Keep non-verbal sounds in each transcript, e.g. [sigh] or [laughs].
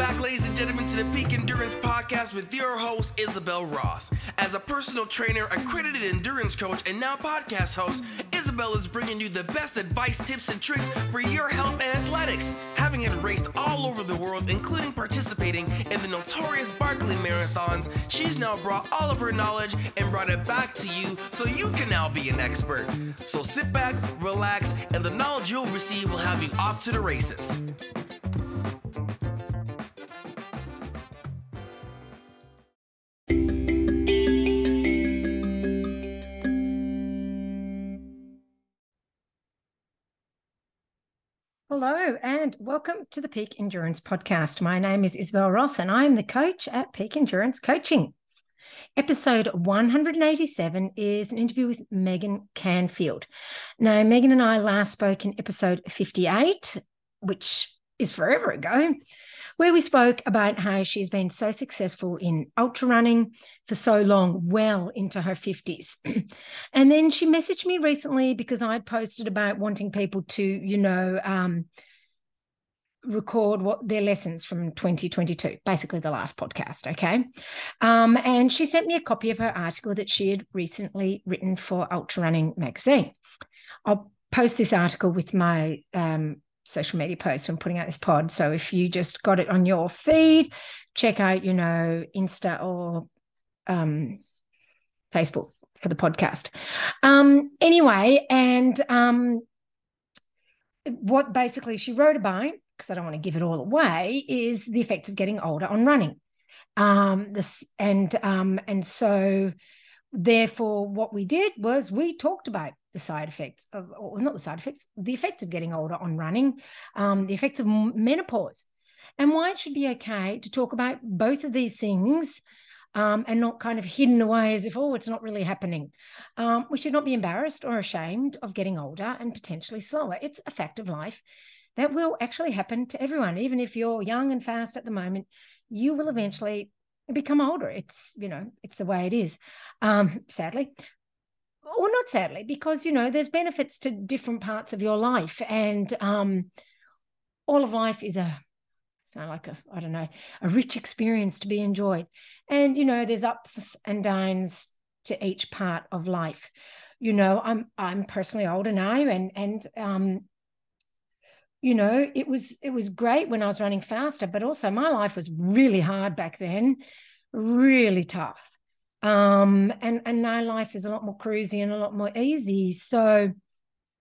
back, ladies and gentlemen, to the Peak Endurance Podcast with your host, Isabel Ross. As a personal trainer, accredited endurance coach, and now podcast host, Isabel is bringing you the best advice, tips, and tricks for your health and athletics. Having had raced all over the world, including participating in the notorious Barkley Marathons, she's now brought all of her knowledge and brought it back to you so you can now be an expert. So sit back, relax, and the knowledge you'll receive will have you off to the races. Hello, and welcome to the Peak Endurance Podcast. My name is Isabel Ross, and I'm the coach at Peak Endurance Coaching. Episode 187 is an interview with Megan Canfield. Now, Megan and I last spoke in episode 58, which is forever ago, where we spoke about how she's been so successful in ultra running for so long, well into her 50s. [clears throat] and then she messaged me recently because I'd posted about wanting people to, you know, um, record what their lessons from 2022 basically the last podcast okay um, and she sent me a copy of her article that she had recently written for ultra running magazine i'll post this article with my um, social media post when putting out this pod so if you just got it on your feed check out you know insta or um, facebook for the podcast um, anyway and um, what basically she wrote about because I don't want to give it all away, is the effect of getting older on running. Um, this and um, and so therefore, what we did was we talked about the side effects of, or not the side effects, the effects of getting older on running, um, the effects of menopause, and why it should be okay to talk about both of these things. Um, and not kind of hidden away as if, oh, it's not really happening. Um, we should not be embarrassed or ashamed of getting older and potentially slower. It's a fact of life that will actually happen to everyone. Even if you're young and fast at the moment, you will eventually become older. It's, you know, it's the way it is, um, sadly. Or not sadly, because, you know, there's benefits to different parts of your life. And um, all of life is a, sound like a, I don't know, a rich experience to be enjoyed. And, you know, there's ups and downs to each part of life. You know, I'm I'm personally older now and and um you know it was it was great when i was running faster but also my life was really hard back then really tough um and and now life is a lot more cruisy and a lot more easy so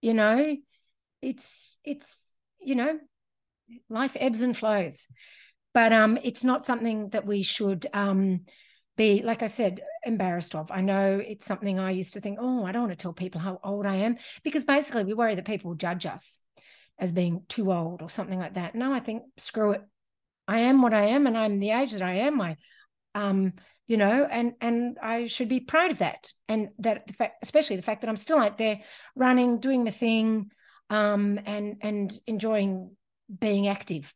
you know it's it's you know life ebbs and flows but um it's not something that we should um be like i said embarrassed of i know it's something i used to think oh i don't want to tell people how old i am because basically we worry that people will judge us as being too old or something like that. No, I think screw it. I am what I am, and I'm the age that I am. I, um, you know, and and I should be proud of that, and that the fact, especially the fact that I'm still out there running, doing the thing, um, and and enjoying being active.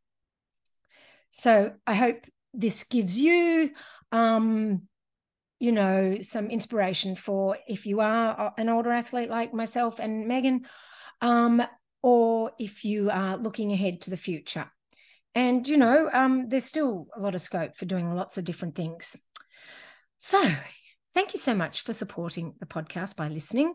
So I hope this gives you, um, you know, some inspiration for if you are an older athlete like myself and Megan, um, or if you are looking ahead to the future. And, you know, um, there's still a lot of scope for doing lots of different things. So, thank you so much for supporting the podcast by listening.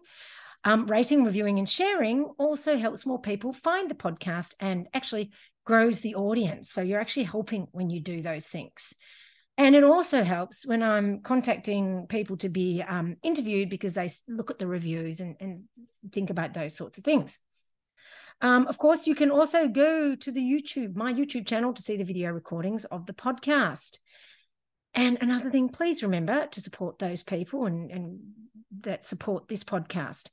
Um, rating, reviewing, and sharing also helps more people find the podcast and actually grows the audience. So, you're actually helping when you do those things. And it also helps when I'm contacting people to be um, interviewed because they look at the reviews and, and think about those sorts of things. Um, of course, you can also go to the YouTube, my YouTube channel, to see the video recordings of the podcast. And another thing, please remember to support those people and, and that support this podcast.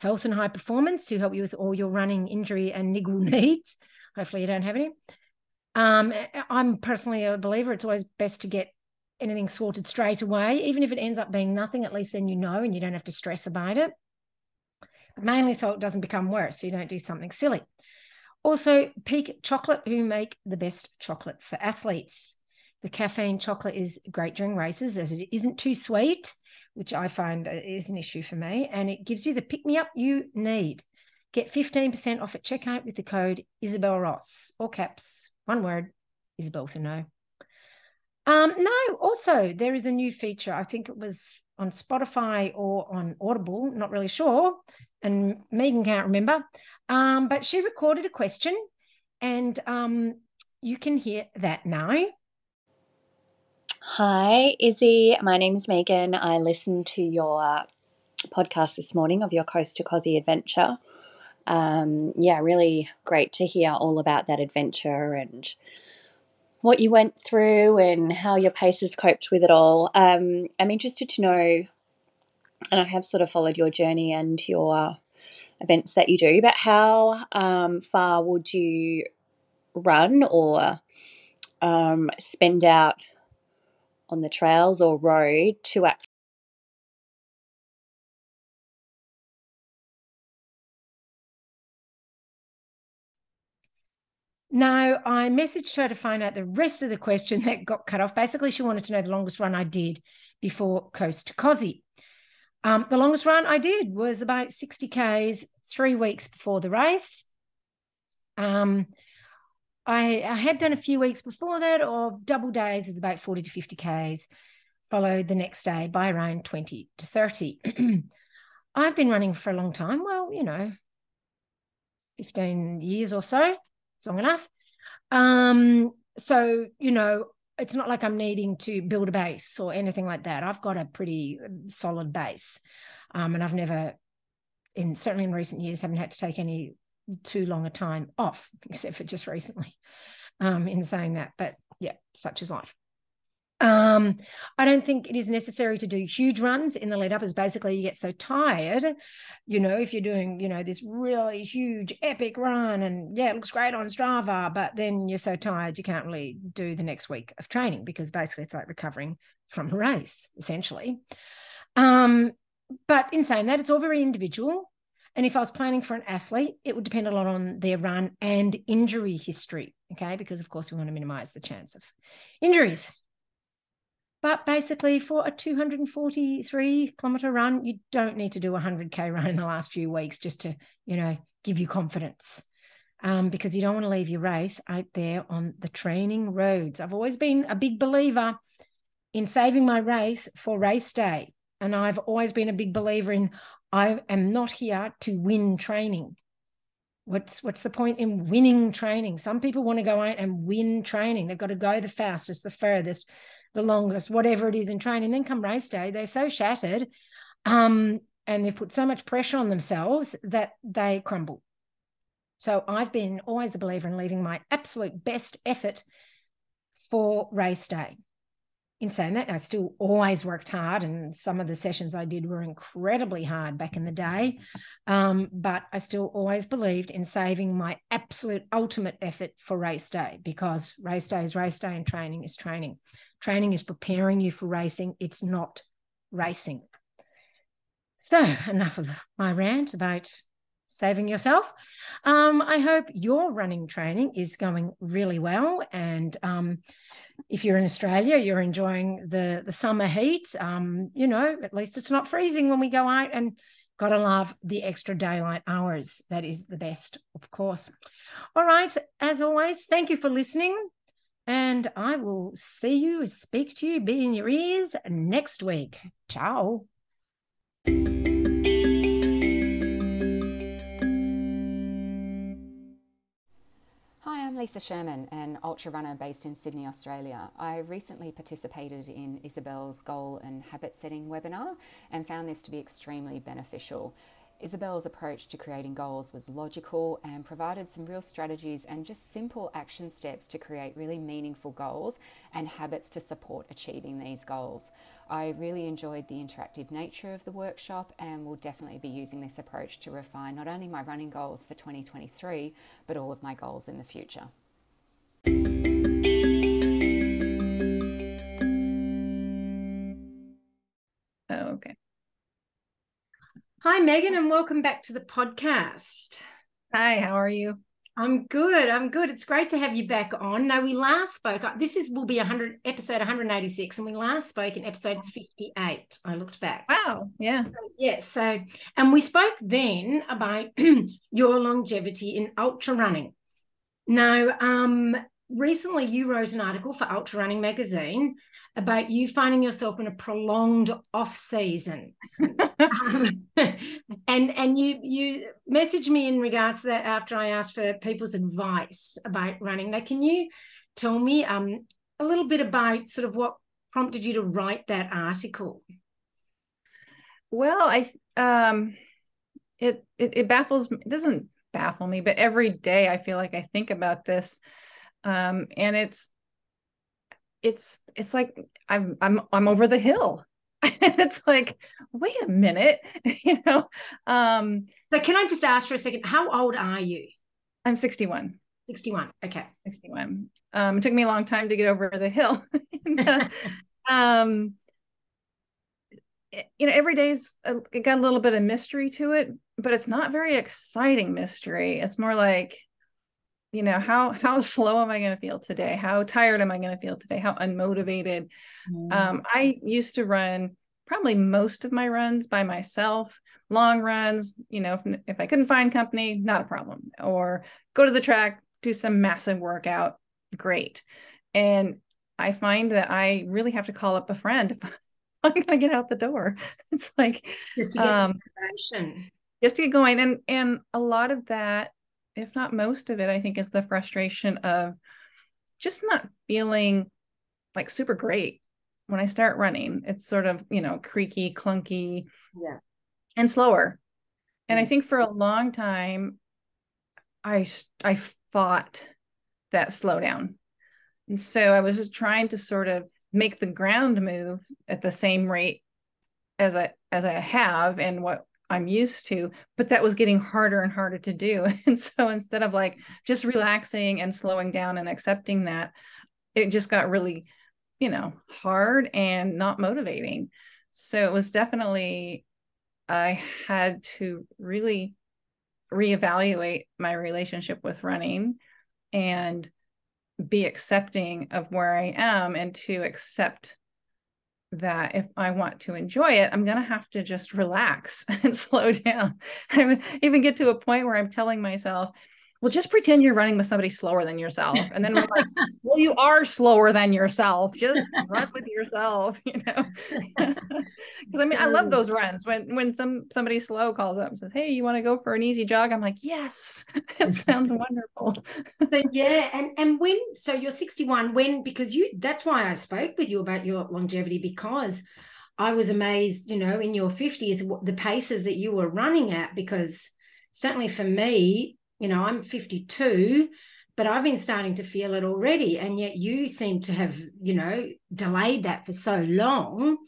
Health and High Performance, who help you with all your running, injury, and niggle [laughs] needs. Hopefully, you don't have any. Um, I'm personally a believer it's always best to get anything sorted straight away, even if it ends up being nothing. At least then you know and you don't have to stress about it mainly so it doesn't become worse, so you don't do something silly. Also, Peak Chocolate, who make the best chocolate for athletes. The caffeine chocolate is great during races as it isn't too sweet, which I find is an issue for me, and it gives you the pick me up you need. Get 15% off at checkout with the code Isabel Ross, all caps, one word, Isabel with a no. Um, no, also there is a new feature. I think it was on Spotify or on Audible, not really sure. And Megan can't remember. Um, but she recorded a question and um, you can hear that now. Hi, Izzy. My name is Megan. I listened to your podcast this morning of your Coast to Kosci adventure. Um, yeah, really great to hear all about that adventure and what you went through and how your paces coped with it all. Um, I'm interested to know, and I have sort of followed your journey and your events that you do, but how um, far would you run or um, spend out on the trails or road to actually Now, I messaged her to find out the rest of the question [laughs] that got cut off. Basically, she wanted to know the longest run I did before Coast to Kosci. Um, the longest run I did was about 60 Ks, three weeks before the race. Um, I, I had done a few weeks before that of double days with about 40 to 50 Ks, followed the next day by around 20 to 30. [clears throat] I've been running for a long time. Well, you know, 15 years or so. It's long enough. Um, so, you know, it's not like I'm needing to build a base or anything like that. I've got a pretty um, solid base. Um, and I've never, in certainly in recent years, haven't had to take any too long a time off, [laughs] except for just recently, um, in saying that. But yeah, such is life. Um, I don't think it is necessary to do huge runs in the lead up, as basically you get so tired. You know, if you're doing, you know, this really huge epic run and yeah, it looks great on Strava, but then you're so tired you can't really do the next week of training because basically it's like recovering from a race, essentially. Um, but in saying that, it's all very individual. And if I was planning for an athlete, it would depend a lot on their run and injury history. Okay. Because, of course, we want to minimize the chance of injuries. But basically, for a 243 kilometer run, you don't need to do a 100K run in the last few weeks just to, you know, give you confidence. Um, because you don't want to leave your race out there on the training roads. I've always been a big believer in saving my race for race day. And I've always been a big believer in I am not here to win training. What's what's the point in winning training? Some people want to go out and win training. They've got to go the fastest, the furthest, the longest, whatever it is in training. Then come race day, they're so shattered, um, and they've put so much pressure on themselves that they crumble. So I've been always a believer in leaving my absolute best effort for race day in saying that, I still always worked hard, and some of the sessions I did were incredibly hard back in the day. Um, but I still always believed in saving my absolute ultimate effort for race day because race day is race day and training is training. Training is preparing you for racing, it's not racing. So, enough of my rant about saving yourself. Um, I hope your running training is going really well. And um, if you're in Australia, you're enjoying the, the summer heat. Um, you know, at least it's not freezing when we go out and got to love the extra daylight hours. That is the best, of course. All right. As always, thank you for listening. And I will see you, speak to you, be in your ears next week. Ciao. Lisa Sherman, an ultra runner based in Sydney, Australia. I recently participated in Isabel's goal and habit setting webinar and found this to be extremely beneficial. Isabel's approach to creating goals was logical and provided some real strategies and just simple action steps to create really meaningful goals and habits to support achieving these goals. I really enjoyed the interactive nature of the workshop and will definitely be using this approach to refine not only my running goals for 2023, but all of my goals in the future. Hi, Megan, and welcome back to the podcast. Hi, how are you? I'm good. I'm good. It's great to have you back on. Now we last spoke. Uh, this is will be 100 episode 186, and we last spoke in episode 58. I looked back. Wow. Yeah. So, yeah. So, and we spoke then about [clears throat] your longevity in ultra running. Now, um, recently you wrote an article for Ultra Running Magazine about you finding yourself in a prolonged off season. um, [laughs] and and you you messaged me in regards to that after I asked for people's advice about running. Now, can you tell me um a little bit about sort of what prompted you to write that article? Well, I um it it, it baffles me. It doesn't baffle me, but every day I feel like I think about this um, and it's it's it's like I'm I'm I'm over the hill. [laughs] it's like, wait a minute, [laughs] you know. Um, so can I just ask for a second? How old are you? I'm 61. 61. Okay. 61. Um, it took me a long time to get over the hill. [laughs] and, uh, um, you know, every day's a, it got a little bit of mystery to it, but it's not very exciting mystery. It's more like you know how [laughs] how slow am i going to feel today? How tired am i going to feel today? How unmotivated? Mm. um, i used to run probably most of my runs by myself long runs you know if, if i couldn't find company not a problem or go to the track do some massive workout great. And i find that i really have to call up a friend [laughs] if i'm going to get out the door. It's like just to get um, just to get going and and a lot of that if not most of it, I think is the frustration of just not feeling like super great when I start running. It's sort of, you know, creaky, clunky, yeah, and slower. And I mm. think for a long time, I I fought that slowdown, and so I was just trying to sort of make the ground move at the same rate as I as I have and what I'm used to, but that was getting harder and harder to do. [laughs] And so instead of like just relaxing and slowing down and accepting that, it just got really, you know, hard and not motivating. So it was definitely, I had to really reevaluate my relationship with running and be accepting of where I am and to accept that if I want to enjoy it, I'm going to have to just relax [laughs] and slow down. [laughs] I even get to a point where I'm telling myself, well, just pretend you're running with somebody slower than yourself. And then we're like, [laughs] well, you are slower than yourself. Just run with yourself, [laughs] you know? [laughs] Because I mean, I love those runs when when some somebody slow calls up and says, Hey, you want to go for an easy jog? I'm like, Yes, it sounds wonderful. so yeah, and and when so you're 61, when because you that's why I spoke with you about your longevity, because I was amazed, you know, in your 50s, the paces that you were running at, because certainly for me, you know, I'm 52, but I've been starting to feel it already. And yet you seem to have, you know, delayed that for so long.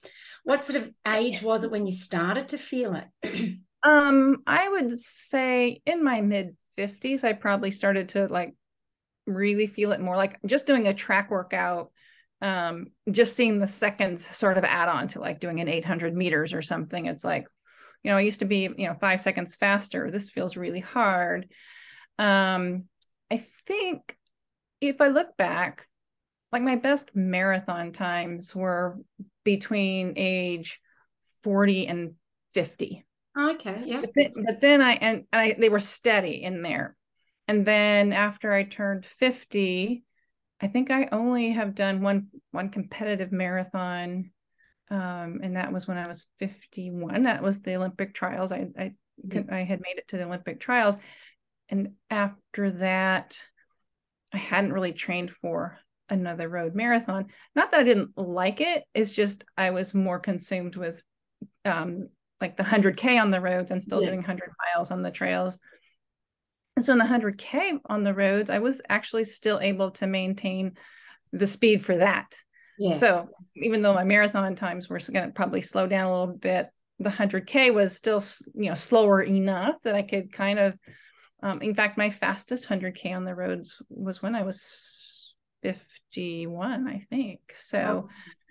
What sort of age was it when you started to feel it? [clears throat] um, I would say in my mid 50s, I probably started to like really feel it more like just doing a track workout um just seeing the seconds sort of add on to like doing an 800 meters or something it's like you know i used to be you know five seconds faster this feels really hard um, I think if I look back, like my best marathon times were between age 40 and 50. Okay, yeah. But then, but then I and I they were steady in there. And then after I turned 50, I think I only have done one one competitive marathon. Um, and that was when I was 51. That was the Olympic trials. I I, could, I had made it to the Olympic trials and after that i hadn't really trained for another road marathon not that i didn't like it it's just i was more consumed with um like the 100k on the roads and still yeah. doing 100 miles on the trails and so in the 100k on the roads i was actually still able to maintain the speed for that yeah. so even though my marathon times were going to probably slow down a little bit the 100k was still you know slower enough that i could kind of um, in fact, my fastest 100K on the roads was when I was 51, I think. So,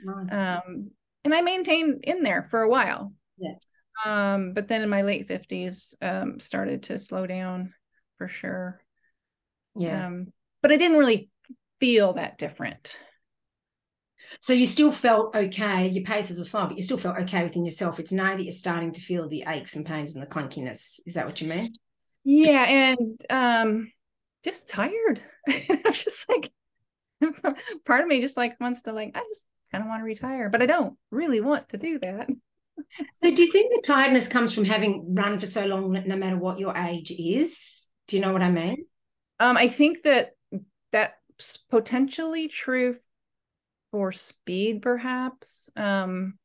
oh, nice. um, and I maintained in there for a while. Yeah. Um, but then in my late 50s, um, started to slow down for sure. Yeah. Um, but I didn't really feel that different. So you still felt okay, your paces were slow, but you still felt okay within yourself. It's now that you're starting to feel the aches and pains and the clunkiness. Is that what you mean? Yeah and um just tired [laughs] i'm just like [laughs] part of me just like wants to like, I just kind of want to retire, but I don't really want to do that. so do you think the tiredness comes from having run for so long no matter what your age is? Do you know what I mean? Um, I think that that's potentially true for speed, perhaps. Um,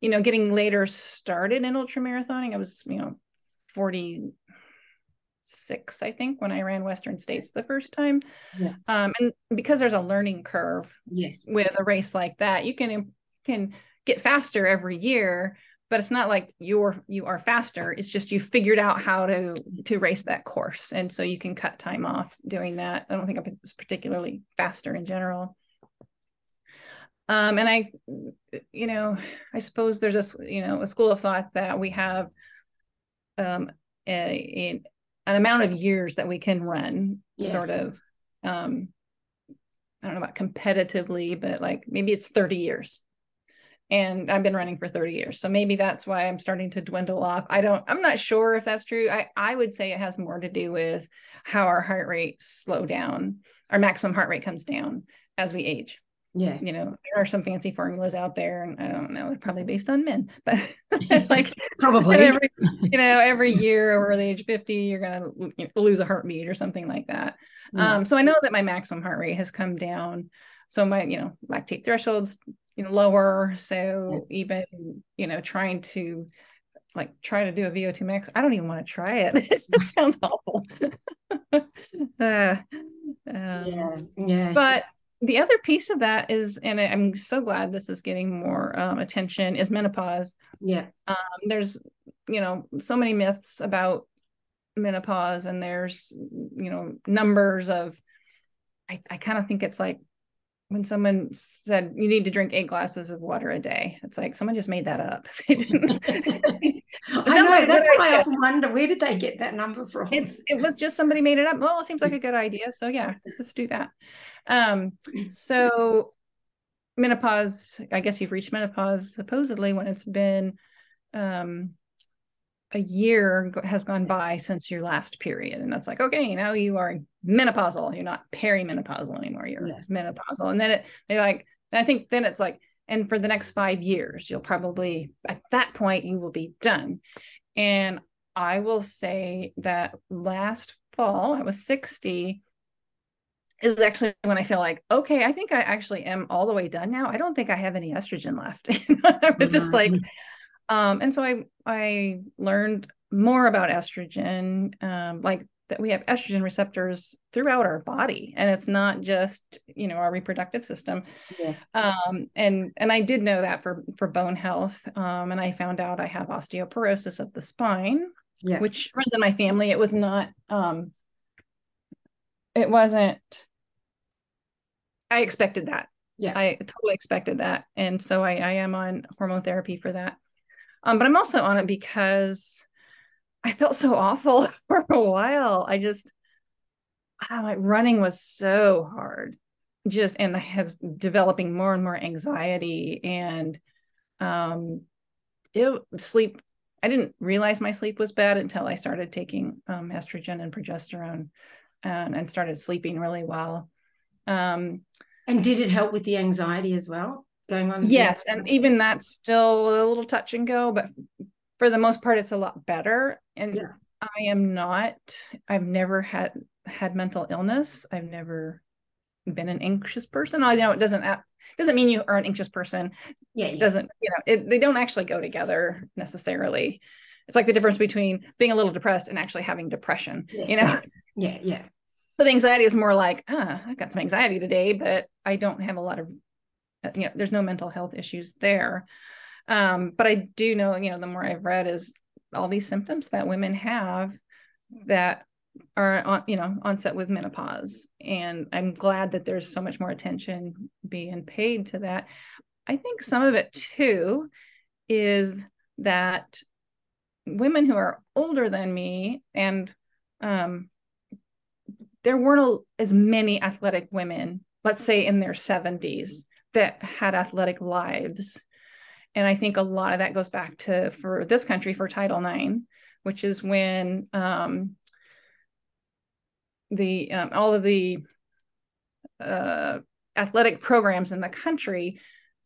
you know, getting later started in ultramarathoning. I was, you know, 46, I think, when I ran Western States the first time. Yeah. Um, and because there's a learning curve yes. with a race like that, you can can get faster every year, but it's not like you're you are faster. It's just you figured out how to to race that course. And so you can cut time off doing that. I don't think I was particularly faster in general. Um, and I, you know, I suppose there's a, you know, a school of thought that we have um, a, a, an amount of years that we can run yes. sort of, um, I don't know about competitively, but like maybe it's 30 years. And I've been running for 30 years. So maybe that's why I'm starting to dwindle off. I don't, I'm not sure if that's true. I, I would say it has more to do with how our heart rate slow down, our maximum heart rate comes down as we age yeah. you know there are some fancy formulas out there and i don't know they're probably based on men but [laughs] [laughs] like probably. every, you know every year over the age 50 you're gonna lose a heartbeat or something like that. Yeah. um so i know that my maximum heart rate has come down. So my you know lactate thresholds you know lower. So yeah. even you know trying to like try to do a vo2 max i don't even want to try it. [laughs] It just sounds awful. Uh, um, yeah yeah. but the other piece of that is, and I'm so glad this is getting more um, attention, is menopause. Yeah. Um, there's, you know, so many myths about menopause, and there's, you know, numbers of, I, I kind of think it's like when someone said you need to drink eight glasses of water a day. It's like someone just made that up. [laughs] They didn't. [laughs] I know that's why I often wonder where did they get that number from? It's it was just somebody made it up. Well, it seems like a good idea. So yeah, [laughs] let's do that. Um, so menopause, I guess you've reached menopause supposedly when it's been um, a year has gone by since your last period. And that's like, okay, now you are menopausal. You're not perimenopausal anymore. You're yeah. menopausal. And then it, they like, I think then it's like, and for the next five years, you'll probably, at that point, you will be done. And I will say that last fall, I was 60 is actually when I feel like, okay, I think I actually am all the way done now. I don't think I have any estrogen left. [laughs] it's just like, mm-hmm. Um, and so I I learned more about estrogen, um, like that we have estrogen receptors throughout our body, and it's not just you know our reproductive system. Yeah. Um, and and I did know that for for bone health, um, and I found out I have osteoporosis of the spine, yes. which runs in my family. It was not um, it wasn't I expected that. Yeah. I totally expected that. And so I, I am on hormone therapy for that. Um, but I'm also on it because I felt so awful [laughs] for a while. I just, oh, running was so hard. Just, and I was developing more and more anxiety and um, it sleep. I didn't realize my sleep was bad until I started taking um, estrogen and progesterone and, and started sleeping really well. Um, and did it help with the anxiety as well going on? Yes, and even that's still a little touch and go, but for the most part, it's a lot better. And yeah. I am not. I've never had had mental illness. I've never been an anxious person. I know it doesn't doesn't mean you are an anxious person. Yeah, yeah. It doesn't you know it, they don't actually go together necessarily. It's like the difference between being a little depressed and actually having depression. Yes, you know. Yeah, yeah. But anxiety is more like, ah, I've got some anxiety today, but I don't have a lot of, you know, there's no mental health issues there. Um, but I do know, you know, the more I've read is all these symptoms that women have that are on, you know, onset with menopause. And I'm glad that there's so much more attention being paid to that. I think some of it too is that women who are older than me and um, there weren't as many athletic women, let's say in their 70s, that had athletic lives. And I think a lot of that goes back to for this country for Title IX, which is when um, the um, all of the uh, athletic programs in the country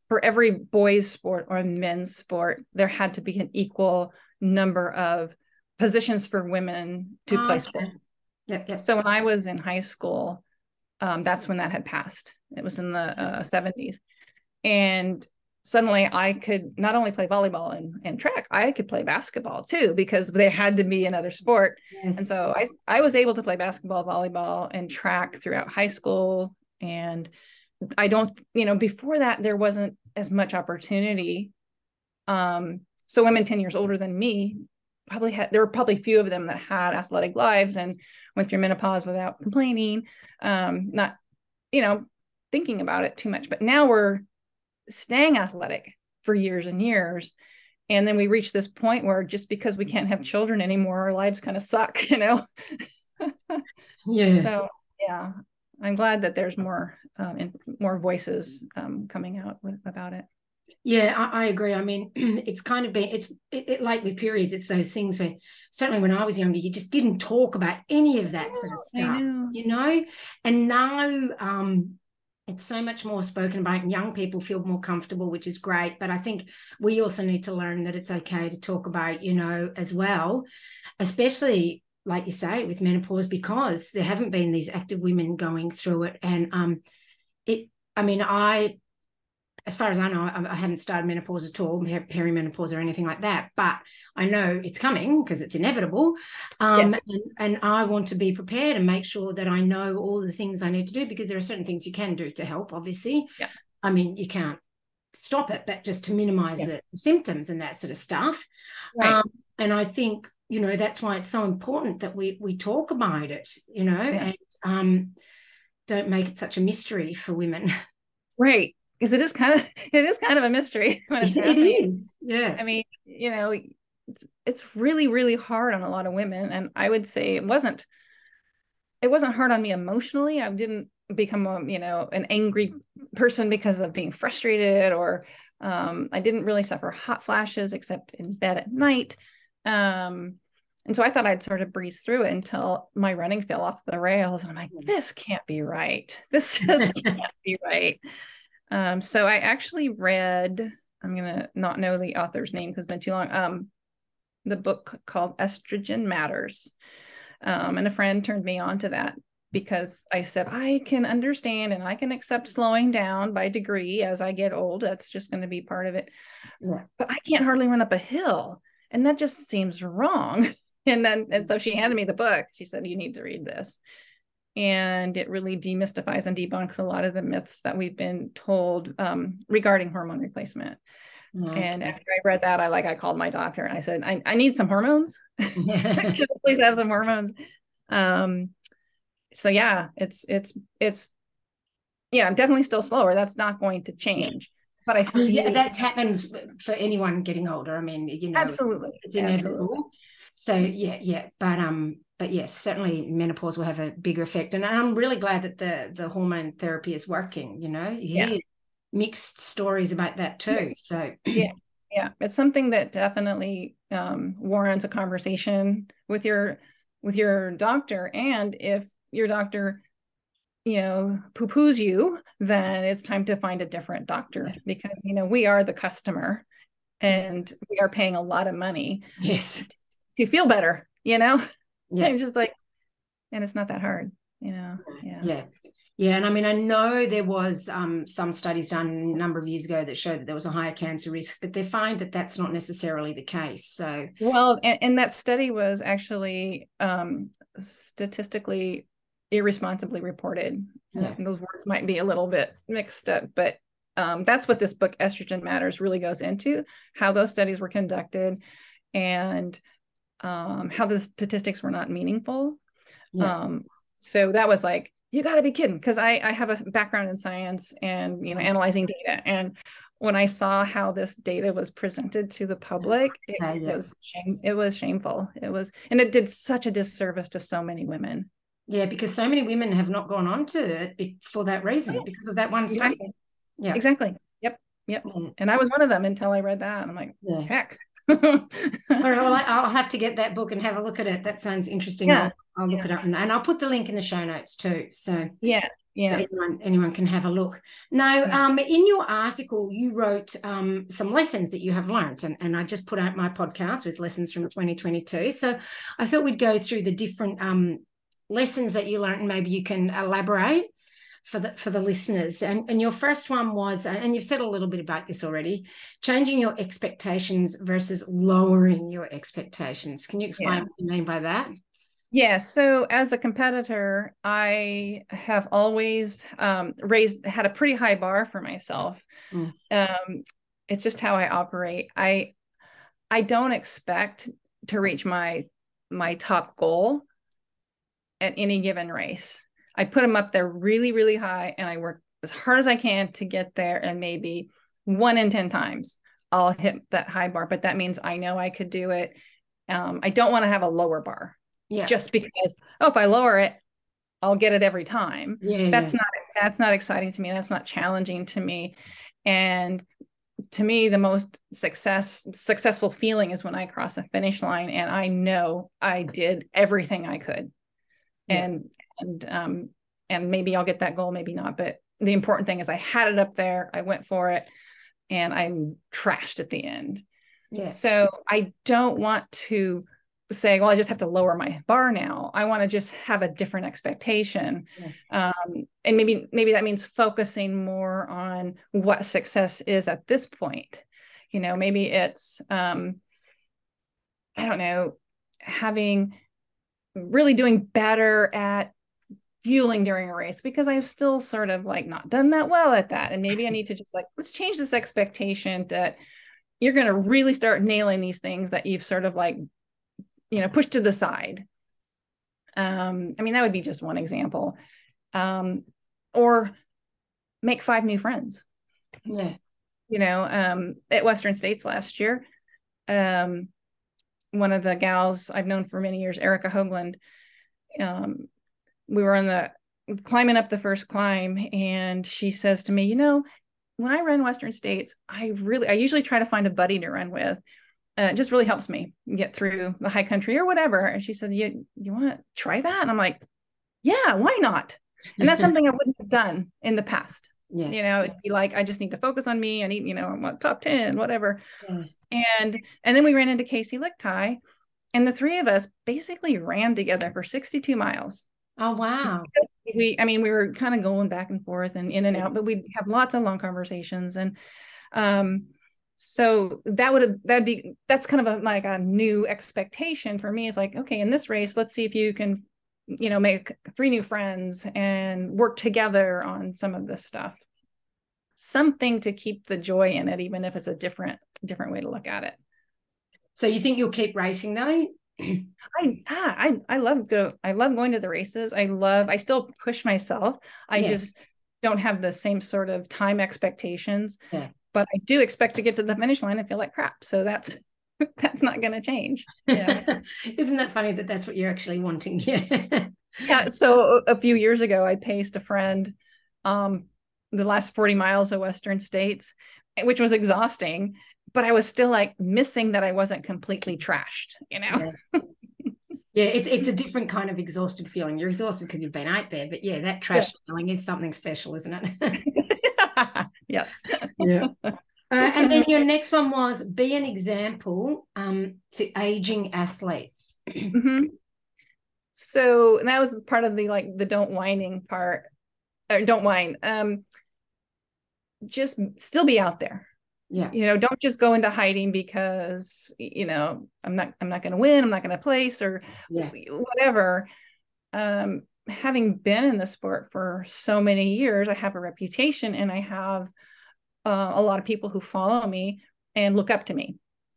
for every boys sport or men's sport there had to be an equal number of positions for women to oh, play sport yep, yep. so when i was in high school um, that's when that had passed it was in the uh, 70s and suddenly I could not only play volleyball and, and track, I could play basketball too because there had to be another sport. Yes. And so I I was able to play basketball, volleyball, and track throughout high school. And I don't, you know, before that there wasn't as much opportunity. Um, so women 10 years older than me probably had there were probably few of them that had athletic lives and went through menopause without complaining. Um, not, you know, thinking about it too much. But now we're staying athletic for years and years and then we reach this point where just because we can't have children anymore our lives kind of suck [laughs] you know yeah so yeah i'm glad that there's more um, and more voices um, coming out with, about it yeah I, I, agree i mean [clears throat] it's kind of been it's it, it, like with periods it's those things where certainly when i was younger you just didn't talk about any of that sort of stuff know. you know and now um it's so much more spoken about and young people feel more comfortable which is great but i think we also need to learn that it's okay to talk about you know as well especially like you say with menopause because there haven't been these active women going through it and um it i mean i as far as I know, I, haven't started menopause at all, perimenopause or anything like that. But I know it's coming because it's inevitable. Um, yes. and, and, I want to be prepared and make sure that I know all the things I need to do because there are certain things you can do to help, obviously. Yeah. I mean, you can't stop it, but just to minimize yeah. the symptoms and that sort of stuff. Right. Um, and I think, you know, that's why it's so important that we we talk about it, you know, yeah. and um, don't make it such a mystery for women. [laughs] Right because it is kind of [laughs] it is kind of a mystery [laughs] when it's happening. It is. Yeah. I mean, you know, it's it's really really hard on a lot of women, and I would say it wasn't it wasn't hard on me emotionally. I didn't become a you know an angry person because of being frustrated, or um, I didn't really suffer hot flashes except in bed at night. Um, and so I thought I'd sort of breeze through it until my running fell off the rails. And I'm like, this can't be right. This [laughs] just can't be right. Um, so I actually read, I'm gonna not know the author's name because it's been too long. Um, the book called Estrogen Matters. Um, and a friend turned me on to that because I said, I can understand and I can accept slowing down by degree as I get old. That's just going to be part of it. Yeah. But I can't hardly run up a hill. And that just seems wrong. [laughs] and then, and so she handed me the book. She said, You need to read this and it really demystifies and debunks a lot of the myths that we've been told um, regarding hormone replacement. Okay. And after I read that, I like I called my doctor and I said, I, I need some hormones. [laughs] [laughs] please have some hormones? Um, so yeah, it's it's it's yeah, I'm definitely still slower. That's not going to change. But I feel yeah, that happens for anyone getting older. I mean, you know, absolutely, it's inevitable. Absolutely. So yeah, yeah, but um, but yes, certainly menopause will have a bigger effect. And I'm really glad that the the hormone therapy is working. You know, you yeah. hear mixed stories about that too. So yeah, yeah, it's something that definitely um, warrants a conversation with your with your doctor. And if your doctor, you know, poo poos you, then it's time to find a different doctor because you know we are the customer, and we are paying a lot of money. Yes, to feel better. You know yeah. It's just like and it's not that hard you know? Yeah. Yeah. Yeah and i mean i know there was um, some studies done a number of years ago that showed that there was a higher cancer risk but they find that that's not necessarily the case so. Well and, and that study was actually um, statistically irresponsibly reported. Yeah. those words might be a little bit mixed up but um, that's what this book estrogen matters really goes into how those studies were conducted and um, how the statistics were not meaningful. Yeah. Um, so that was like, you got to be kidding, because I I have a background in science and you know analyzing data, and when I saw how this data was presented to the public, it yeah, yeah. was shame, it was shameful. It was, and it did such a disservice to so many women. Yeah, because so many women have not gone on to it for that reason, because of that one study. Exactly. Yeah, exactly. Yep, yep. Mm. And I was one of them until I read that. I'm like, yeah. heck, all right, well, I'll have to get that book and have a look at it. That sounds interesting. Yeah. I'll, I'll look yeah. it up and, and I'll put the link in the show notes too. So yeah, yeah. So anyone, anyone can have a look. Now, Yeah. um, in your article, you wrote um, some lessons that you have learnt, and, and I just put out my podcast with lessons from 2022. So I thought we'd go through the different um, lessons that you learned, and maybe you can elaborate for the for the listeners. And and your first one was, and you've said a little bit about this already, changing your expectations versus lowering your expectations. Can you explain Yeah. what you mean by that? Yeah, so as a competitor, I have always um, raised had a pretty high bar for myself. Mm. Um, it's just how I operate. I I don't expect to reach my my top goal at any given race. I put them up there really, really high, and I work as hard as I can to get there. And maybe one in ten times I'll hit that high bar, but that means I know I could do it. Um, I don't want to have a lower bar Yeah, just because oh if i lower it i'll get it every time yeah, that's yeah. not that's not exciting to me that's not challenging to me and to me the most success successful feeling is when i cross a finish line and i know i did everything i could Yeah. and and um and maybe i'll get that goal maybe not but the important thing is i had it up there i went for it and i'm trashed at the end yeah. so I don't want to say, well, I just have to lower my bar now. I want to just have a different expectation. Um, and maybe maybe that means focusing more on what success is at this point. You know, maybe it's um, I don't know, having really doing better at fueling during a race because I've still sort of like not done that well at that. And maybe I [laughs] need to just like, let's change this expectation that you're going to really start nailing these things that you've sort of like, you know, pushed to the side. Um, I mean, that would be just one example. Um, or make five new friends yeah. you know um at western states last year um one of the gals i've known for many years erica hoagland um we were on the climbing up the first climb and she says to me you know when i run western states i really i usually try to find a buddy to run with. Uh, it just really helps me get through the high country or whatever. And she said you you want to try that? And i'm like yeah why not? And that's something i [laughs] wouldn't have done in the past. Yeah. you know it'd be like i just need to focus on me i need you know i want top 10 whatever. Yeah. and and then we ran into Kaci Lickteig and the three of us basically ran together for 62 miles Oh wow. we i mean we were kind of going back and forth and in and out but we'd have lots of long conversations and um so that would have that'd be that's kind of a, like a new expectation for me is like okay in this race let's see if you can you know make three new friends and work together on some of this stuff something to keep the joy in it even if it's a different different way to look at it So you think you'll keep racing though? I ah, I I love go I love going to the races. I love I still push myself. I Yes. just don't have the same sort of time expectations. Yeah. But I do expect to get to the finish line and feel like crap. So that's [laughs] that's not going to change. Yeah. [laughs] Isn't that funny that that's what you're actually wanting? [laughs] Yeah. yeah. So a few years ago, I paced a friend um, the last 40 miles of Western States, which was exhausting. But I was still like missing that I wasn't completely trashed, you know? Yeah, it's it's a different kind of exhausted feeling. You're exhausted because you've been out there, but yeah, that trash feeling is something special, isn't it? [laughs] yes. yeah. Uh, and then your next one was be an example um, to aging athletes. hmm So that was part of the like the don't whining part, or don't whine. Um, just still be out there. Yeah. You know, don't just go into hiding because you know I'm not I'm not going to win. I'm not going to place or Yeah. whatever. Um, having been in the sport for so many years, I have a reputation and I have uh, a lot of people who follow me and look up to me.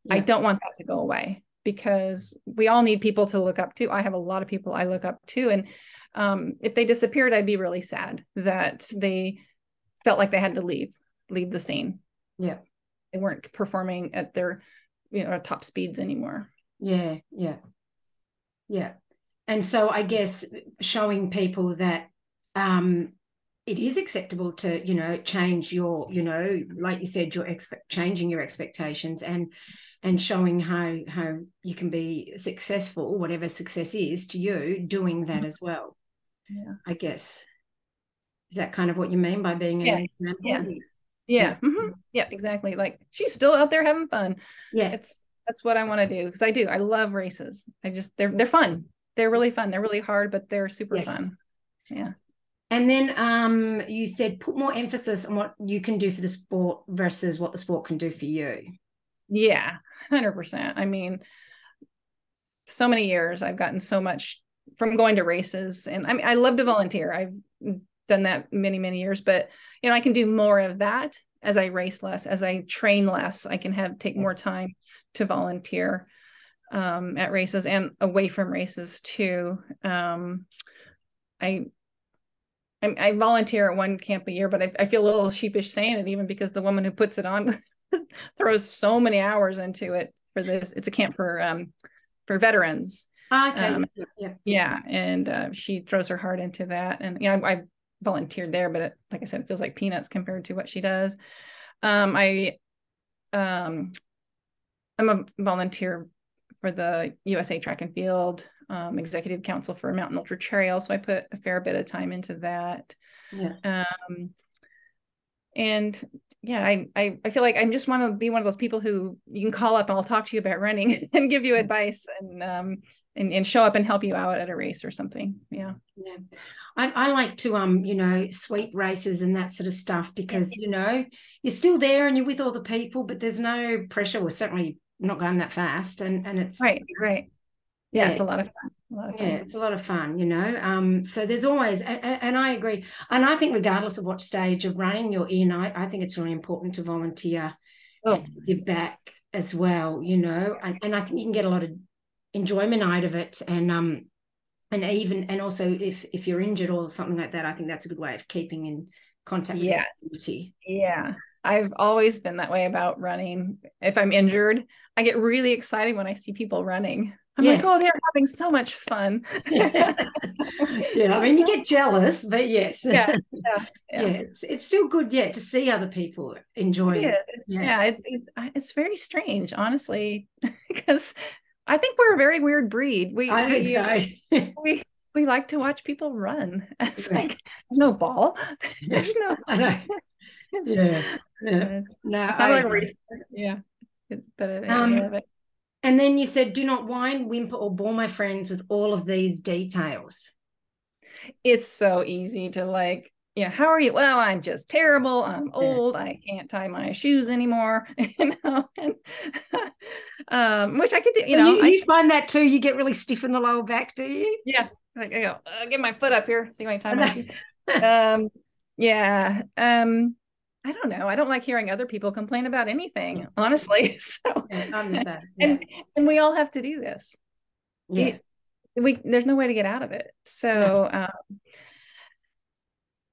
I don't want that to go away because we all need people to look up to. I have a lot of people I look up to. And um, if they disappeared, I'd be really sad that they felt like they had to leave, leave the scene. Yeah. They weren't performing at their, you know, top speeds anymore. Yeah, yeah, yeah. And so I guess showing people that um, it is acceptable to, you know, change your, you know, like you said, your expect changing your expectations and and showing how how you can be successful, whatever success is to you, doing that as well. Yeah. I guess. Is that kind of what you mean by being Yeah. an example? Yeah. Yeah. mhm, Yeah, exactly. Like she's still out there having fun. Yeah. It's that's what I want to do because I do. I love races. I just they're they're fun. They're really fun. They're really hard, but they're super Yes. fun. Yeah. And then um, you said put more emphasis on what you can do for the sport versus what the sport can do for you. Yeah, hundred percent. I mean, so many years I've gotten so much from going to races, and I mean, I love to volunteer. I've done that many, many years, but you know, I can do more of that as I race less, as I train less. I can have take more time to volunteer um, at races and away from races too. Um, I I, I volunteer at one camp a year, but I, I feel a little sheepish saying it, even because the woman who puts it on [laughs] throws so many hours into it for this. It's a camp for um for veterans. Okay. Um, yeah. Yeah, and uh, she throws her heart into that. And you know, I, I volunteered there, but it, like I said, it feels like peanuts compared to what she does. Um, I um, I'm a volunteer for the USA Track and Field um, Executive Council for Mountain Ultra Trail, so I put a fair bit of time into that. Yeah. Um, and yeah, I, I I feel like I just want to be one of those people who you can call up and I'll talk to you about running [laughs] and give you advice and um and, and show up and help you out at a race or something. Yeah. Yeah. I, I like to um, you know, sweep races and that sort of stuff because, you know, you're still there and you're with all the people, but there's no pressure. We're certainly not going that fast. And and it's Right. Right. Yeah, Yeah. it's a lot of fun. Lot of fun. yeah, it's a lot of fun, you know. Um, so there's always, and, and I agree, and I think regardless of what stage of running you're in, I, I think it's really important to volunteer Oh. and give back as well, you know. And and I think you can get a lot of enjoyment out of it, and um, and even and also if if you're injured or something like that, I think that's a good way of keeping in contact Yes. with the community. Yeah. I've always been that way about running. If I'm injured, I get really excited when I see people running. I'm like, oh, they're having so much fun. [laughs] yeah, I mean, you [laughs] get jealous, but yes, Yeah, [laughs] yeah, yeah. it's it's still good, yeah, to see other people enjoying It. Yeah. yeah it's it's it's very strange honestly because i think we're a very weird breed we I think we, so. we we like to watch people run it's Yeah. like there's no ball there's no I know. it's, Yeah, yeah. it's No, not I like a race yeah but Um, yeah, but- And then you said, "Do not whine, whimper, or bore my friends with all of these details." it's so easy to like you know how are you well i'm just terrible i'm old i can't tie my shoes anymore [laughs] you know and, [laughs] um which i could do you know you, I, find that too. You get really stiff in the lower back, do you? Yeah, like I go, uh, get my foot up here. See my [laughs] time. Um, yeah. Um, I don't know. I don't like hearing other people complain about anything, honestly. [laughs] So, Yeah, I'm the same. and and we all have to do this. Yeah, We there's no way to get out of it. So, [laughs] um,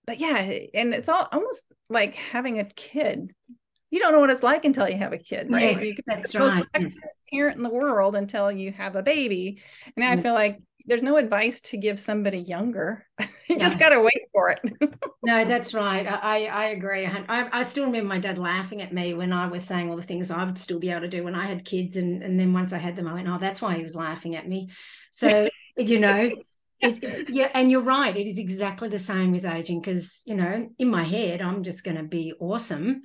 but yeah, and it's all almost like having a kid. You don't know what it's like until you have a kid, right? Yes, you can that's the most right. parent in the world until you have a baby. And I feel like there's no advice to give somebody younger. [laughs] you just got to wait for it. [laughs] No, that's right. I, I I agree. I, I still remember my dad laughing at me when I was saying all the things I would still be able to do when I had kids, and and then once I had them, I went, oh, that's why he was laughing at me. So [laughs] you know, it, yeah, and you're right. It is exactly the same with aging because you know, in my head, I'm just going to be awesome,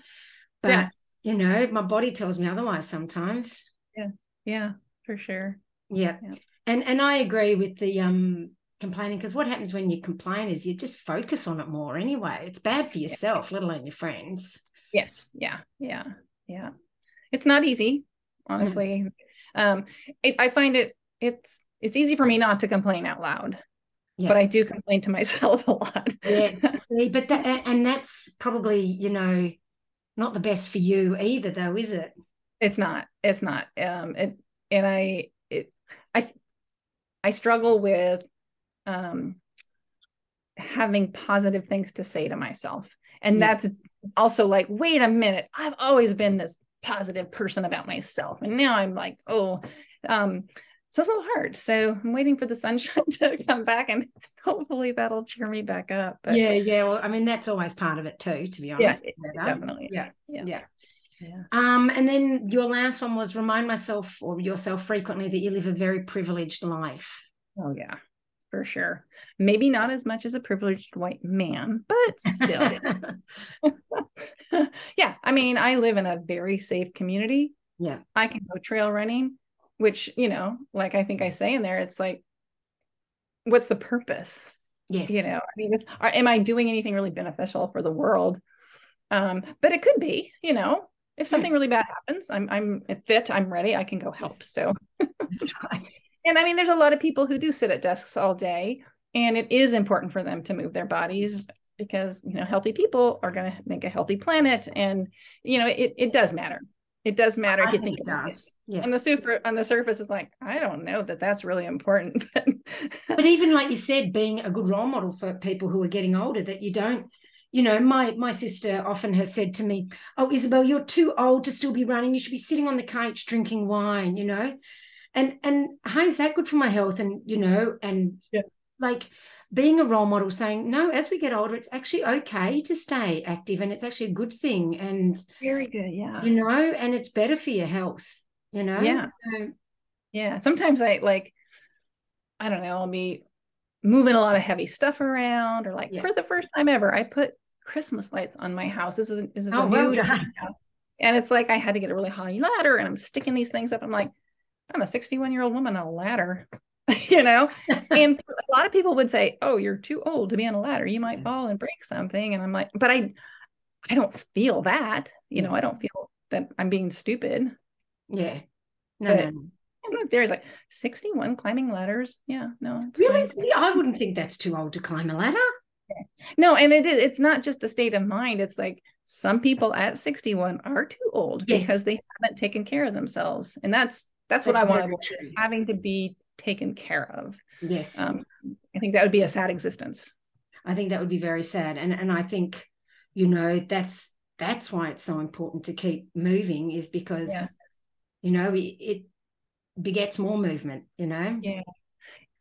but Yeah. you know, my body tells me otherwise sometimes. Yeah, yeah, for sure. Yeah. Yeah. And and I agree with the um complaining because what happens when you complain is you just focus on it more anyway. It's bad for yourself, let alone your friends. Yes. Yeah. Yeah. Yeah. It's not easy, honestly. Um, it, I find it it's it's easy for me not to complain out loud, Yeah. but I do complain to [laughs] myself a lot. yes. [laughs] See, but that and and that's probably, you know, not the best for you either though, is it? it's not. It's not. Um, it and I I struggle with um having positive things to say to myself. And Yeah. that's also like, wait a minute, I've always been this positive person about myself. And now I'm like, oh, um, so it's a little hard. So I'm waiting for the sunshine [laughs] to come back and [laughs] hopefully that'll cheer me back up. But yeah, yeah. Well, I mean, that's always part of it too, to be honest. it- Heather. definitely. Yeah. Yeah. Yeah. Yeah. Um, and then your last one was remind myself or yourself frequently that you live a very privileged life. Oh yeah. for sure. Maybe not as much as a privileged white man, but still. [laughs] [laughs] yeah. I mean, I live in a very safe community. Yeah. I can go trail running, which, you know, like I think I say in there, it's like, what's the purpose? Yes. You know, I mean, are, am I doing anything really beneficial for the world? Um, but it could be, you know, if hmm. something really bad happens, I'm I'm fit, I'm ready, I can go help. So. [laughs] And I mean, there's a lot of people who do sit at desks all day, and it is important for them to move their bodies because you know healthy people are going to make a healthy planet, and you know it it does matter. It does matter if you think, it does. It. Yeah. On the super on the surface, is like I don't know that that's really important. but even like you said, being a good role model for people who are getting older, that you don't you know my my sister often has said to me oh isabel you're too old to still be running. You should be sitting on the couch drinking wine you know? And and how is that good for my health? And you know and yeah. like being a role model saying no as we get older it's actually okay to stay active and it's actually a good thing and very good yeah. you know and it's better for your health you know? Yeah. So, yeah sometimes i like i don't know i'll be moving a lot of heavy stuff around or like yeah. for the first time ever i put christmas lights on my house this is, this is oh, a new well and it's like i had to get a really high ladder and i'm sticking these things up i'm like I'm a 61 year old woman on a ladder, [laughs] you know? and [laughs] a lot of people would say, Oh, you're too old to be on a ladder. You might fall and break something. And I'm like, but I I don't feel that. You know, I don't feel that I'm being stupid. Yeah. No, but, no, no. There's like 61 climbing ladders. Yeah, no. Really? See, I wouldn't think that's too old to climb a ladder. No, and it is it's not just the state of mind. It's like some people at 61 are too old yes. because they haven't taken care of themselves. And that's that's what I want to avoid having to be taken care of. Yes. Um, I think that would be a sad existence. I think that would be very sad. And and I think, you know, that's that's why it's so important to keep moving, is because yeah. you know, it, it begets more movement, you know? Yeah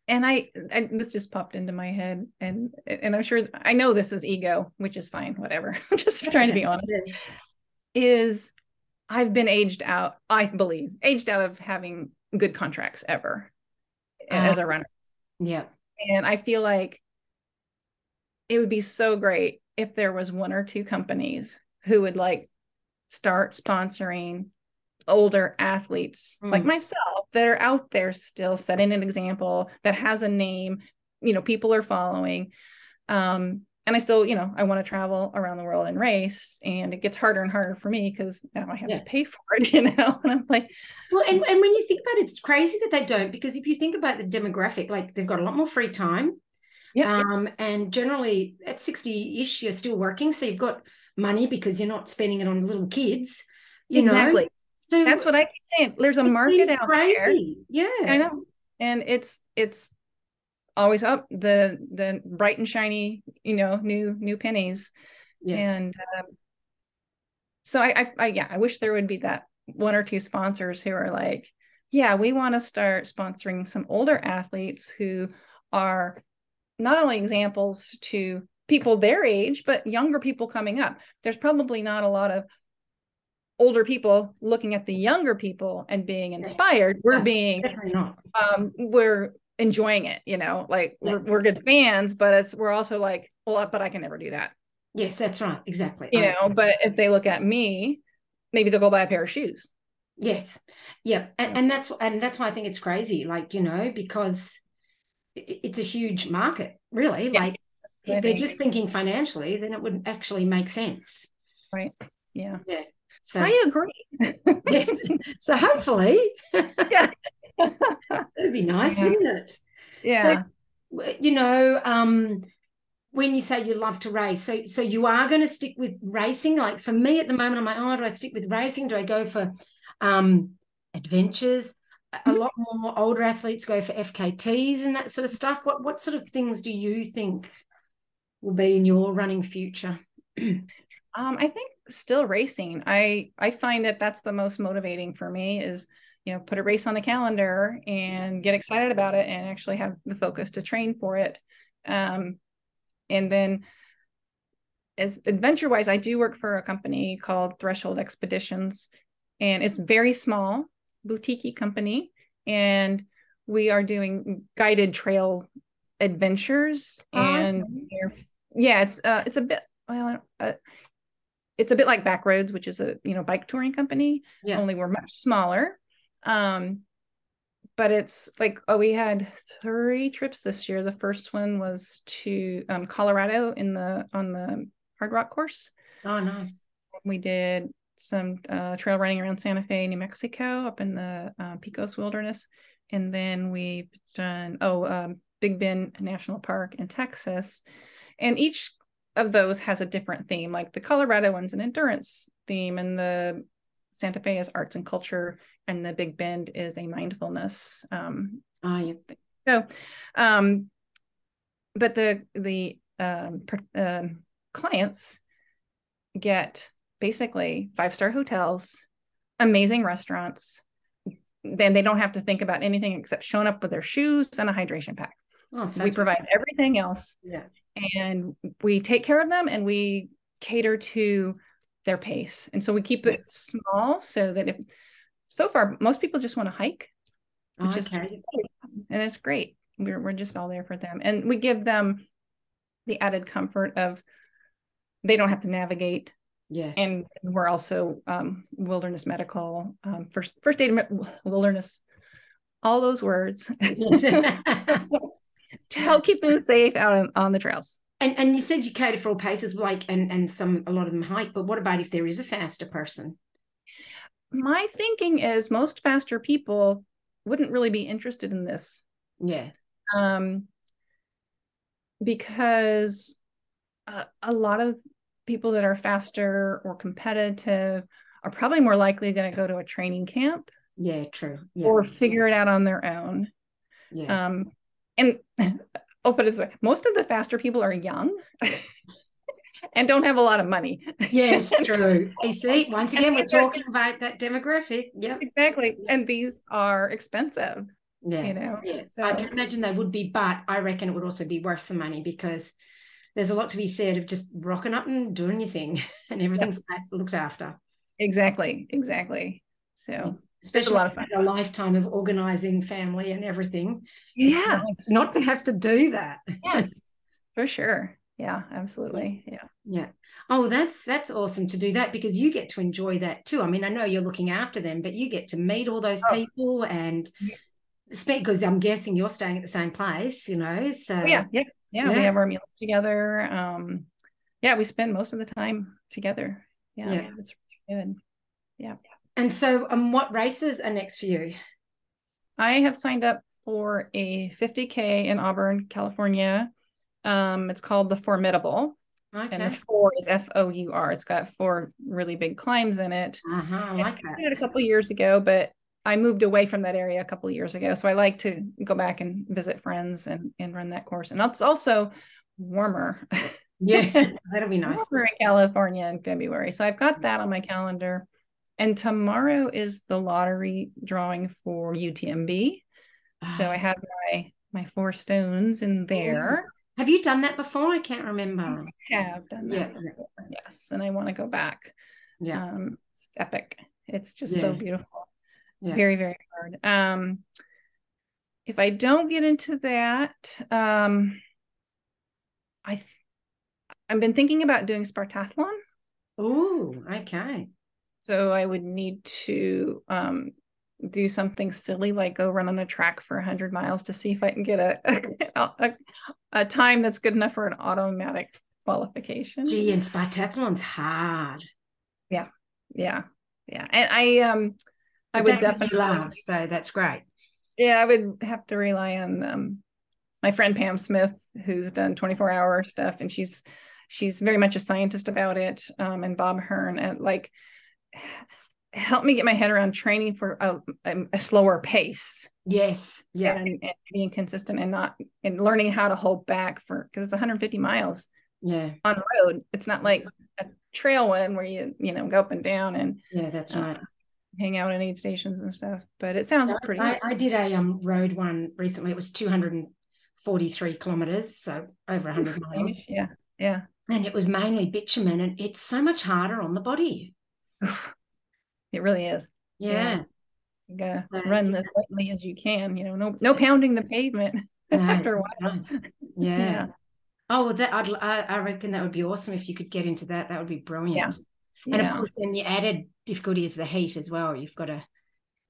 and I, I, this just popped into my head and and i'm sure i know this is ego which is fine whatever [laughs] i'm just trying to be honest is I've been aged out, I believe, aged out of having good contracts ever uh, as a runner. Yeah. And I feel like it would be so great if there was one or two companies who would like start sponsoring older athletes mm. like myself that are out there still setting an example that has a name, you know, people are following. Um, and I still, you know, I want to travel around the world and race, and it gets harder and harder for me because now I have yeah. to pay for it, [laughs] you know. And I'm like, well, and, and when you think about it, it's crazy that they don't because if you think about the demographic, like they've got a lot more free time, yeah, um, and generally at sixty ish, you're still working, so you've got money because you're not spending it on little kids, you exactly. know. So that's what I keep saying. There's a market out crazy. there. Yeah, I know, and it's it's always up the the bright and shiny you know new new pennies yes. and um, so I, I, I yeah i wish there would be that one or two sponsors who are like yeah we want to start sponsoring some older athletes who are not only examples to people their age but younger people coming up there's probably not a lot of older people looking at the younger people and being inspired we're being um we're enjoying it you know like yeah. we're, we're good fans but it's we're also like well but i can never do that. Yes that's right exactly. You know but if they look at me maybe they'll go buy a pair of shoes. Yes. Yeah. and, and that's and that's why i think it's crazy like you know because it's a huge market really yeah. like if they're just thinking financially then it wouldn't actually make sense. Right yeah. Yeah so I agree. [laughs] yes. So hopefully, yeah, [laughs] it'd be nice, yeah. wouldn't it? Yeah. So, you know, um, when you say you love to race, so so you are going to stick with racing. Like for me at the moment, I'm like, oh, do I stick with racing? Do I go for um, adventures? A lot more older athletes go for FKTs and that sort of stuff. What what sort of things do you think will be in your running future? Um, I think still racing. I I find that that's the most motivating for me is you know put a race on the calendar and get excited about it and actually have the focus to train for it. Um, and then as adventure wise, I do work for a company called Threshold Expeditions, and it's very small, boutique company, and we are doing guided trail adventures Oh, and yeah it's uh it's a bit well uh, it's a bit like backroads which is a you know bike touring company Yeah. only we're much smaller. Um but it's like oh we had three trips this year. The first one was to um, colorado in the on the Hardrock course. Oh, nice. we did some uh, trail running around Santa Fe, New Mexico, up in the uh, Pecos Wilderness, and then we've done oh um, Big Bend National Park in Texas, and each of those has a different theme. Like the Colorado one's an endurance theme, and the Santa Fe is arts and culture, and the Big Bend is a mindfulness. Um, Oh, yeah. so, um, but the the um, um, clients get basically five star hotels, amazing restaurants. Then they don't have to think about anything except showing up with their shoes and a hydration pack. Oh, we provide everything else, Yeah. And we take care of them, and we cater to their pace. And so we keep it small so that if so far most people just want to hike just okay. and it's great. We're we're just all there for them, and we give them the added comfort of they don't have to navigate, Yeah. and we're also um, wilderness medical, um, first first aid wilderness, all those words [laughs] [laughs] to help keep them safe out on, on the trails. And and you said you cater for all paces, like and and some a lot of them hike. But what about if there is a faster person? My thinking is most faster people wouldn't really be interested in this Yeah. um, because a, a lot of people that are faster or competitive are probably more likely going to go to a training camp Yeah. True. Yeah. or figure it out on their own. yeah. Um, and [laughs] I'll put it this way: most of the faster people are young [laughs] and don't have a lot of money. yes. [laughs] True. You see, once again, we're talking about that demographic. Yeah, exactly, and these are expensive. Yeah. You know, Yeah. so I can imagine they would be, but I reckon it would also be worth the money because there's a lot to be said of just rocking up and doing your thing, and everything's looked after. exactly, exactly. So Especially lot of fun. a lifetime of organizing family and everything. Yeah, nice not to have to do that. yes, [laughs] for sure. Yeah, absolutely. Yeah. Yeah. Oh, that's that's awesome to do that because you get to enjoy that too. I mean, I know you're looking after them, but you get to meet all those Oh. people and Yeah. speak because I'm guessing you're staying at the same place, you know. So Oh, yeah, yeah, yeah, We have our meals together. Um, yeah, we spend most of the time together. Yeah, Yeah. it's really good. And so, um, what races are next for you? I have signed up for a 50k in Auburn, California. Um, it's called the FOURmidable, and the four is F O U R. It's got four really big climbs in it. Uh-huh, I like I did it a couple years ago, but I moved away from that area a couple years ago. So I like to go back and visit friends and and run that course. And it's also warmer. Yeah, [laughs] that'll be nice. warmer in California in February. So I've got that on my calendar. And tomorrow is the lottery drawing for UTMB. So Ah, I have my my four stones in there. Have you done that before? I can't remember. I have done that. Yeah. Yes. And I want to go back. Yeah. Um, it's epic. It's just so beautiful. Yeah. Very, very hard. Um, if I don't get into that, um, I th- I've been thinking about doing Spartathlon. Oh, okay. So I would need to um, do something silly like go run on a track for 100 miles to see if I can get [laughs] a, a, a time that's good enough for an automatic qualification. Gee, and Spartathlon's hard. Yeah. Yeah. Yeah. And I um I But would that's what you definitely love, so that's great. yeah, I would have to rely on um my friend Pam Smith, who's done 24 hour stuff, and she's she's very much a scientist about it. Um, and Bob Hearn and like help me get my head around training for a, a, slower pace Yes. Yeah. and, and being consistent and not and learning how to hold back for because it's 150 miles Yeah. on road. It's not like a trail one where you you know go up and down and Yeah, that's uh, right. hang out in aid stations and stuff. But it sounds pretty. I, I did a um road one recently. It was 243 kilometers, so over 100 miles. Yeah, yeah. And it was mainly bitumen, and it's so much harder on the body. [sighs] It really is. Yeah. You gotta So, run yeah. as lightly as you can. You know, no no pounding the pavement. [laughs] No, after a while. nice. [laughs] Yeah. Yeah. Oh, well, that I'd, I, I reckon that would be awesome if you could get into that. That would be brilliant. And of course, then the added difficulty is the heat as well. You've got to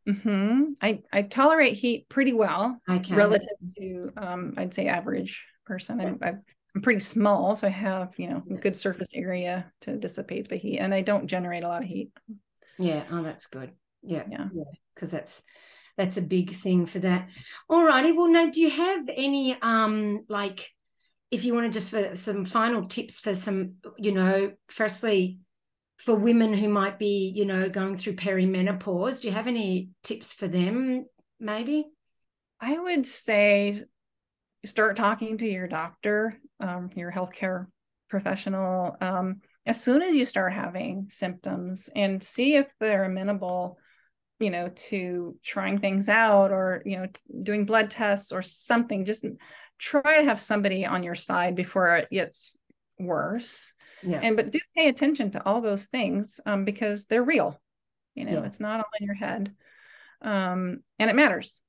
hmm I, I tolerate heat pretty well okay. relative to um, I'd say average person. I'm, I'm I'm pretty small, so I have you know a good surface area to dissipate the heat, and I don't generate a lot of heat. Yeah. Oh, that's good. Yeah. Yeah. Yeah. Because that's that's a big thing for that. All righty. Well, now, do you have any um like if you want to just for some final tips for some, you know, firstly for women who might be, you know, going through perimenopause, do you have any tips for them? Maybe. I would say start talking to your doctor, um, your healthcare professional, um, as soon as you start having symptoms and see if they're amenable, you know, to trying things out or, you know, doing blood tests or something. Just try to have somebody on your side before it gets worse. Yeah. And but do pay attention to all those things um, because they're real. You know, Yeah. it's not all in your head. Um, and it matters.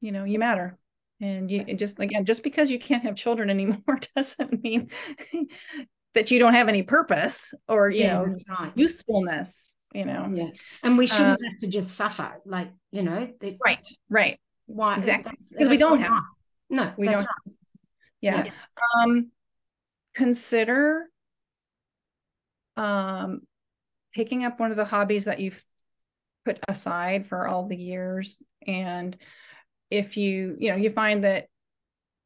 You know, you matter. And you just again, just because you can't have children anymore [laughs] doesn't mean [laughs] that you don't have any purpose or you yeah, know right. usefulness, you know. Yeah. And we shouldn't have to just suffer. Like, you know, that, Right, right. why Exactly. 'Because we don't have-. No, we don't right. Yeah. Um consider um picking up one of the hobbies that you've put aside for all the years and if you you know you find that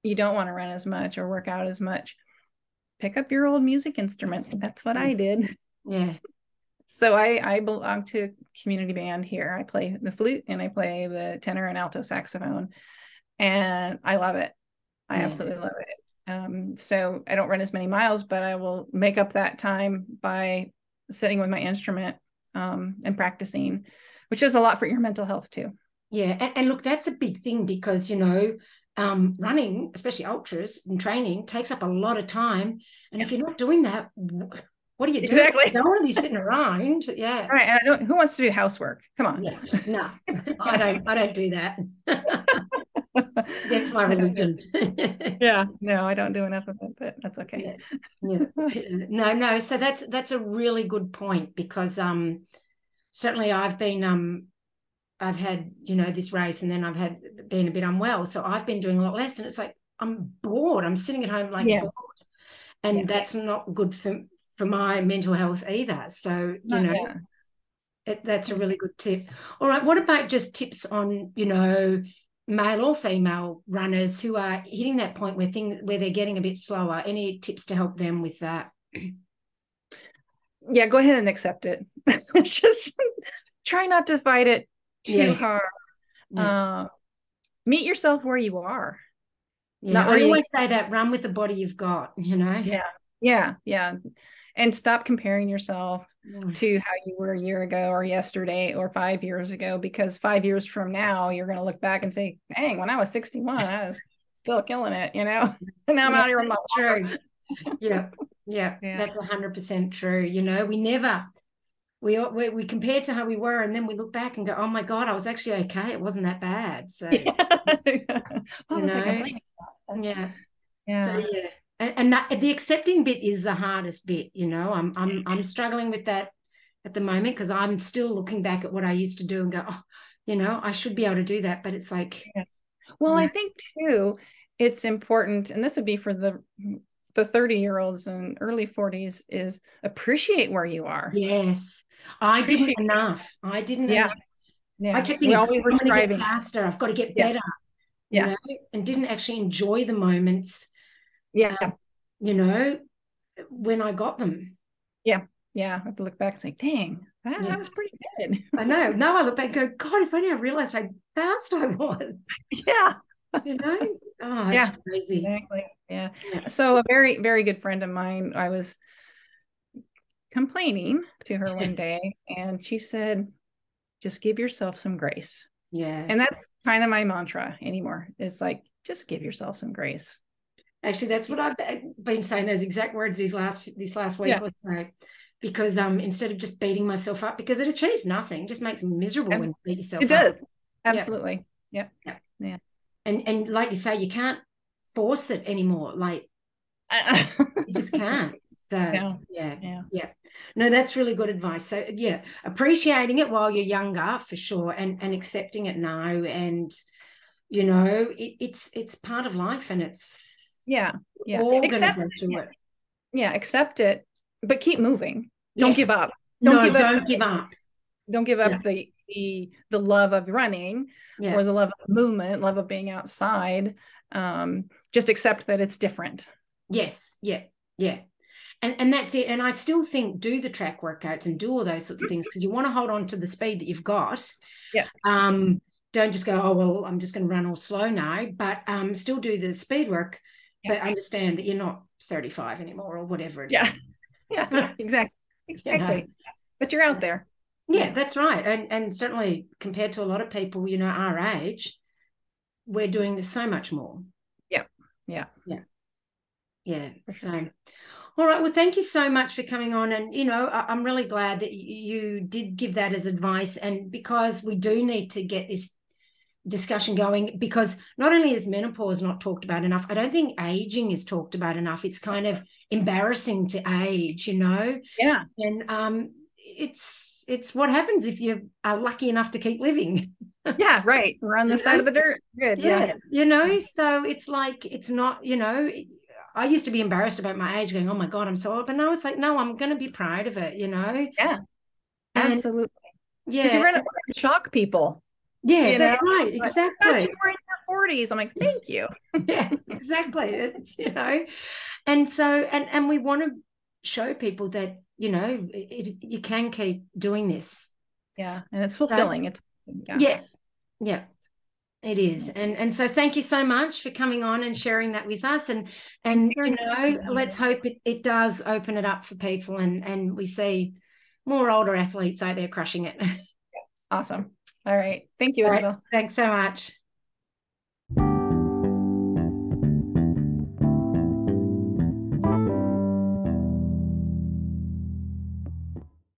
you don't want to run as much or work out as much pick up your old music instrument. That's what i did. Yeah. so i i belong to a community band here. I play the flute and i play the tenor and alto saxophone and i love it. I Yeah. absolutely love it. Um, so i don't run as many miles but i will make up that time by sitting with my instrument um, and practicing which is a lot for your mental health too Yeah. And, and look, that's a big thing because, you know, um, running, especially ultras and training, takes up a lot of time. And if you're not doing that, what are you doing? Exactly. You don't want to be sitting around. Yeah. all right I don't, who wants to do housework come on Yeah. No, I don't. I don't do that. That's my [laughs] religion. yeah no i don't do enough of it but that's okay yeah. No, no. So that's that's a really good point because um certainly I've been um I've had, you know, this race and then I've had been a bit unwell. So I've been doing a lot less and it's like I'm bored. I'm sitting at home like Yeah. bored. And Yeah. that's not good for for my mental health either. So, you No, know, yeah. it, that's a really good tip. All right. What about just tips on, you know, male or female runners who are hitting that point where things where they're getting a bit slower? Any tips to help them with that? yeah go ahead and accept it [laughs] just try not to fight it too Yes. hard Yeah. uh, meet yourself where you are Yeah, not I where you- always say that run with the body you've got, you know? Yeah. yeah yeah and stop comparing yourself Mm. to how you were a year ago or yesterday or five years ago because five years from now you're going to look back and say dang when i was 61 i was still killing it you know [laughs] and now i'm Yeah, out here on my True. yeah, yeah, [laughs] Yeah. that's hundred percent true. You know, we never we, we we compare to how we were, and then we look back and go, "Oh my god, I was actually okay. It wasn't that bad." So [laughs] yeah. [laughs] what was I know? complaining yeah, yeah so yeah, and, and that the accepting bit is the hardest bit. You know, I'm I'm mm-hmm. I'm struggling with that at the moment because I'm still looking back at what I used to do and go, "Oh, you know, I should be able to do that," but it's like, Well, I think too, it's important, and this would be for the the 30 year olds and early 40s, is appreciate where you are. yes, I didn't enough. I didn't. Yeah. enough. Yeah. I kept we thinking, always I'm were get striving. faster. I've got to get better. Yeah. You know, and didn't actually enjoy the moments, Yeah. Um, you know, when I got them. Yeah. Yeah. I have to look back and say, dang, that, that was pretty good. I know. Now I look back and go, God, if only I realized how fast I was, [laughs] yeah. you know? Oh, it's Yeah. crazy. Exactly. Yeah. Yeah. So a very, very good friend of mine, I was complaining to her one [laughs] day, and she said, just give yourself some grace. Yeah. And that's kind of my mantra anymore. It's like, just give yourself some grace. Actually, that's what I've been saying those exact words these last this last week Yeah. or so. Because um, instead of just beating myself up, because it achieves nothing, just makes me miserable And when you beat yourself It up. does. Absolutely. Yeah. Yeah. Yeah. and and like you say you can't force it anymore. Like [laughs] you just can't. So yeah. yeah yeah. yeah. No that's really good advice. So yeah appreciating it while you're younger for sure and and accepting it now. And you know it, it's it's part of life and it's yeah yeah. all accept go through it. yeah accept it but keep moving. Don't Yes. give up. Don't don't no, give up don't give up. Don't give up Yeah. the the the love of running yeah. or the love of movement love of being outside um just accept that it's different Yes, yeah, yeah. And and that's it. And I still think do the track workouts and do all those sorts of things because you want to hold on to the speed that you've got. Yeah. Um, don't just go, oh well, I'm just going to run all slow now, but um still do the speed work, Yeah. but understand that you're not 35 anymore or whatever it is. yeah [laughs] yeah [laughs] exactly exactly but you're out there Yeah, that's right. And and certainly compared to a lot of people, you know, our age, we're doing this so much more. Yeah. Yeah. Yeah. Yeah. So all right. Well, thank you so much for coming on. And you know, I, I'm really glad that you did give that as advice. And because we do need to get this discussion going, because not only is menopause not talked about enough, I don't think aging is talked about enough. It's kind of embarrassing to age, you know yeah and um it's it's what happens if you are lucky enough to keep living. [laughs] Yeah right. We're on the side of the dirt. Good yeah, you know? So it's like it's not you know i used to be embarrassed about my age going oh my god i'm so old but now it's like no i'm going to be proud of it you know? Yeah. And- absolutely. Yeah. Because you're gonna shock people yeah you that's know, right Like, "Oh, exactly. you were in your 40s i'm like thank you. [laughs] Yeah exactly it's you know? And so and and we want to show people that you know it, you can keep doing this yeah and it's fulfilling it's yeah. Yes. Yeah. It is. And and so thank you so much for coming on and sharing that with us. And and you know, let's hope it, it does open it up for people and and we see more older athletes out there crushing it. [laughs] awesome all right thank you All right. isabel Thanks so much.